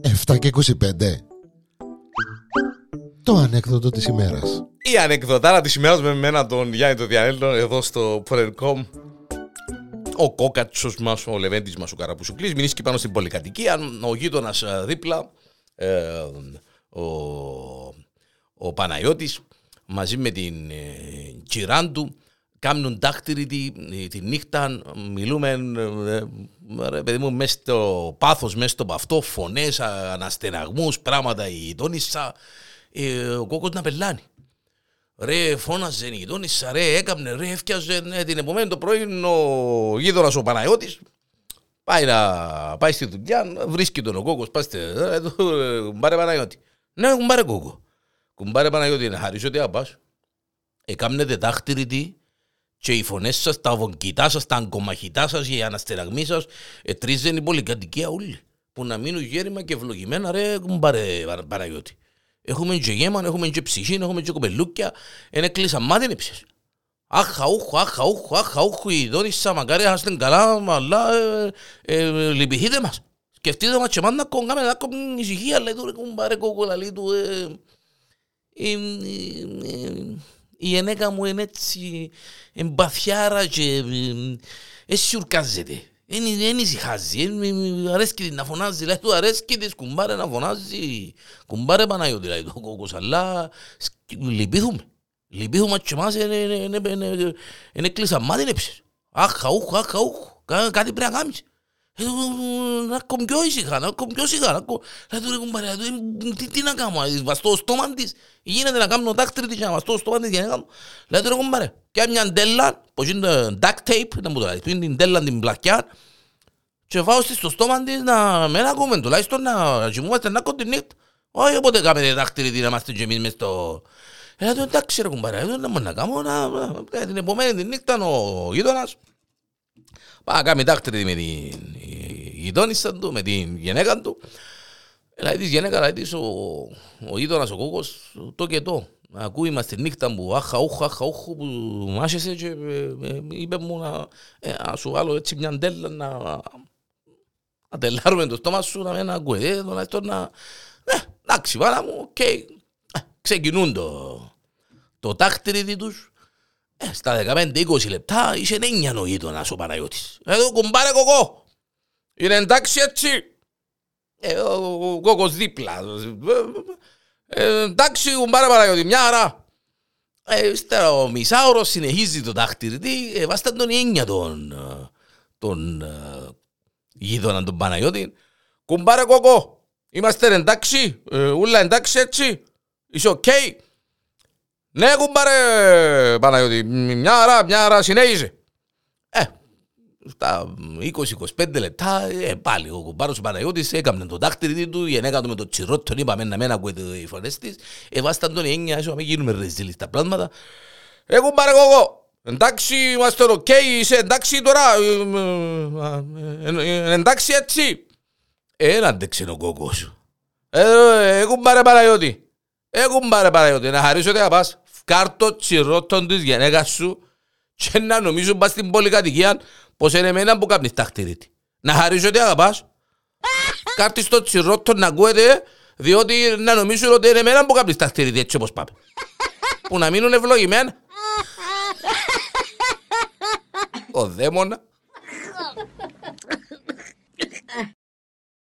Εφτά και 25 Το ανέκδοτο της ημέρας. Η ανεκδοτάρα της ημέρας με εμένα τον Γιάννη τον Διανέλο εδώ στο Πρενκόμ ο κόκατσος μας, ο Λεβέντης μας, ο Καραπουσουκλής μηνύσκει πάνω στην πολυκατοικία, ο γείτονας ε, δίπλα, ε, ο, ο Παναγιώτης μαζί με την ε, κυράν του κάνουν δάχτυρη τη, τη νύχτα, μιλούμε ε, ρε παιδί μου μέσα στο πάθος, μέσα στο παυτό, φωνές, αναστεναγμούς, πράγματα η γειτόνισσα, ε, ο κόκκος να πελάνει. Ρε φώναζε η γειτόνισσα, ρε έκαμνε, ρε έφτιαζε ναι, την επομένη το πρωί ο γείτονας ο Παναγιώτης πάει, να, πάει στη δουλειά, βρίσκει τον ο κόκκος, πάστε, ε, κουμπάρε Παναγιώτη. Ναι, κουμπάρε κόκκο. Κουμπάρε Παναγιώτη, να χαρίσω τι απάς. Εκάμνετε δάχτυρη τι, και οι φωνές σας, τα βονκητά σας, τα αγκομαχητά σας, οι αναστεραγμοί σας, ετρίζουν η πολυκατοικία όλοι. Που να μείνουν γέρημα και ευλογημένα, ρε, κουμπάρε Παναγιώτη. Έχουμε και γέμα, έχουμε και ψυχή, έχουμε και κοπελούκια, είναι κλείσα μάτι είναι ψες. Αχα ούχου, αχα ούχου, αχα ούχου, η δόνισσα μακάρι να είστε καλά, αλλά ε, ε, λυπηθείτε μας. Σκεφτείτε μας και μάνα κογκάμε να κομμ ησυχία, λέει του ρε κουμπάρε κοκολαλί του. Η γενέκα μου είναι έτσι εμπαθιάρα και έτσι ουρκάζεται. Δεν ησυχάζει, αρέσκει να φωνάζει, λέει του αρέσκει της κουμπάρε να φωνάζει. Κουμπάρε Παναγιώτη, λέει το κόκκος, αλλά λυπήθουμε. Λυπήθουμε και εμάς είναι κλεισαμάτι νέψεις. Αχ, αούχ, αχ, αούχ, κάτι πρέπει να κάνεις. Να κομμ πιο ήσυχα, να κομμ πιο ήσυχα. Να του ρε κουμπάρε, τι να κάνω, βαστώ το στόμα της. Γίνεται να κάνω δάκτρι της και να βαστώ το στόμα της για να κάνω. Λέει του ρε κουμπάρε, και μια ντέλα, πως είναι duct tape, δεν μου το λέει, είναι την ντέλα την πλακιά, και βάω στο στόμα της να μην ακούμε, τουλάχιστον να κοιμούμαστε να κοντή νύχτα. Όχι όποτε κάνετε δάκτρι της να είμαστε και εμείς μες στο... Έλα του εντάξει ρε κουμπάρε, δεν μπορώ να κάνω, την επομένη την νύχτα ο γείτονας, Πάει να κάνει δάκτρι με την γειτόνισσα του, με την γυναίκα του. Λέει της γυναίκα, λέει της ο, ο γείτονας ο κόκκος, το και το. Ακούει μας τη νύχτα που άχα ούχα, άχα ούχου που μάσχεσαι και ε, ε, είπε μου να, ε, να σου βάλω έτσι μια ντέλα να, να τελάρουμε το στόμα σου να μην ακούει. Ε, το να... Ε, εντάξει, πάρα μου, οκ. Okay. Ε, ξεκινούν το, το τάχτρι τους ε, στα 15-20 λεπτά είσαι νένια ο γείτονας ο Παναγιώτης. Εδώ κουμπάρε κοκό. Είναι εντάξει έτσι. Ε, ο Κόκος δίπλα. Ε, εντάξει κουμπάρε Παναγιώτη, μια χαρά. Ε, ύστερα ο μισάωρος συνεχίζει το δάχτυρι. Ε, βάσταν τον έννοια τον, τον γείτονα τον Παναγιώτη. Κουμπάρε Κόκο. Είμαστε εντάξει. Ε, ούλα εντάξει έτσι. Είσαι OK. Okay. Ναι, κουμπάρε Παναγιώτη, μια ώρα, μια ώρα συνέχισε. Ε, στα 20-25 λεπτά, ε, πάλι ο κουμπάρος ο Παναγιώτης έκαμε το δάχτυρι του, η γενέκα του με το τσιρό, τον είπαμε να μην ακούει οι φωνές της, εβάσταν τον έννοια, έσω να γίνουμε ρεζίλοι στα πράγματα. Ε, κουμπάρε κόκο, εντάξει, είμαστε οκ, είσαι εντάξει τώρα, ε, ε, εντάξει έτσι. Ε, να αντέξει ο κόκος. Ε, κουμπάρε Παναγιώτη. Ε, κουμπάρε Παναγιώτη, να χαρίσω ότι θα πας κάρτο τσιρότον της γενέκας σου και να νομίζουν πας στην πολυκατοικία πως είναι εμένα που κάνεις τα χτυρίτη. Να χαρίσω ότι αγαπάς. Κάρτης το τσιρότον να ακούετε διότι να νομίζουν ότι είναι εμένα που κάνεις τα χτυρίτη έτσι όπως πάμε. Που να μείνουν ευλογημένα. Ο δαίμονα.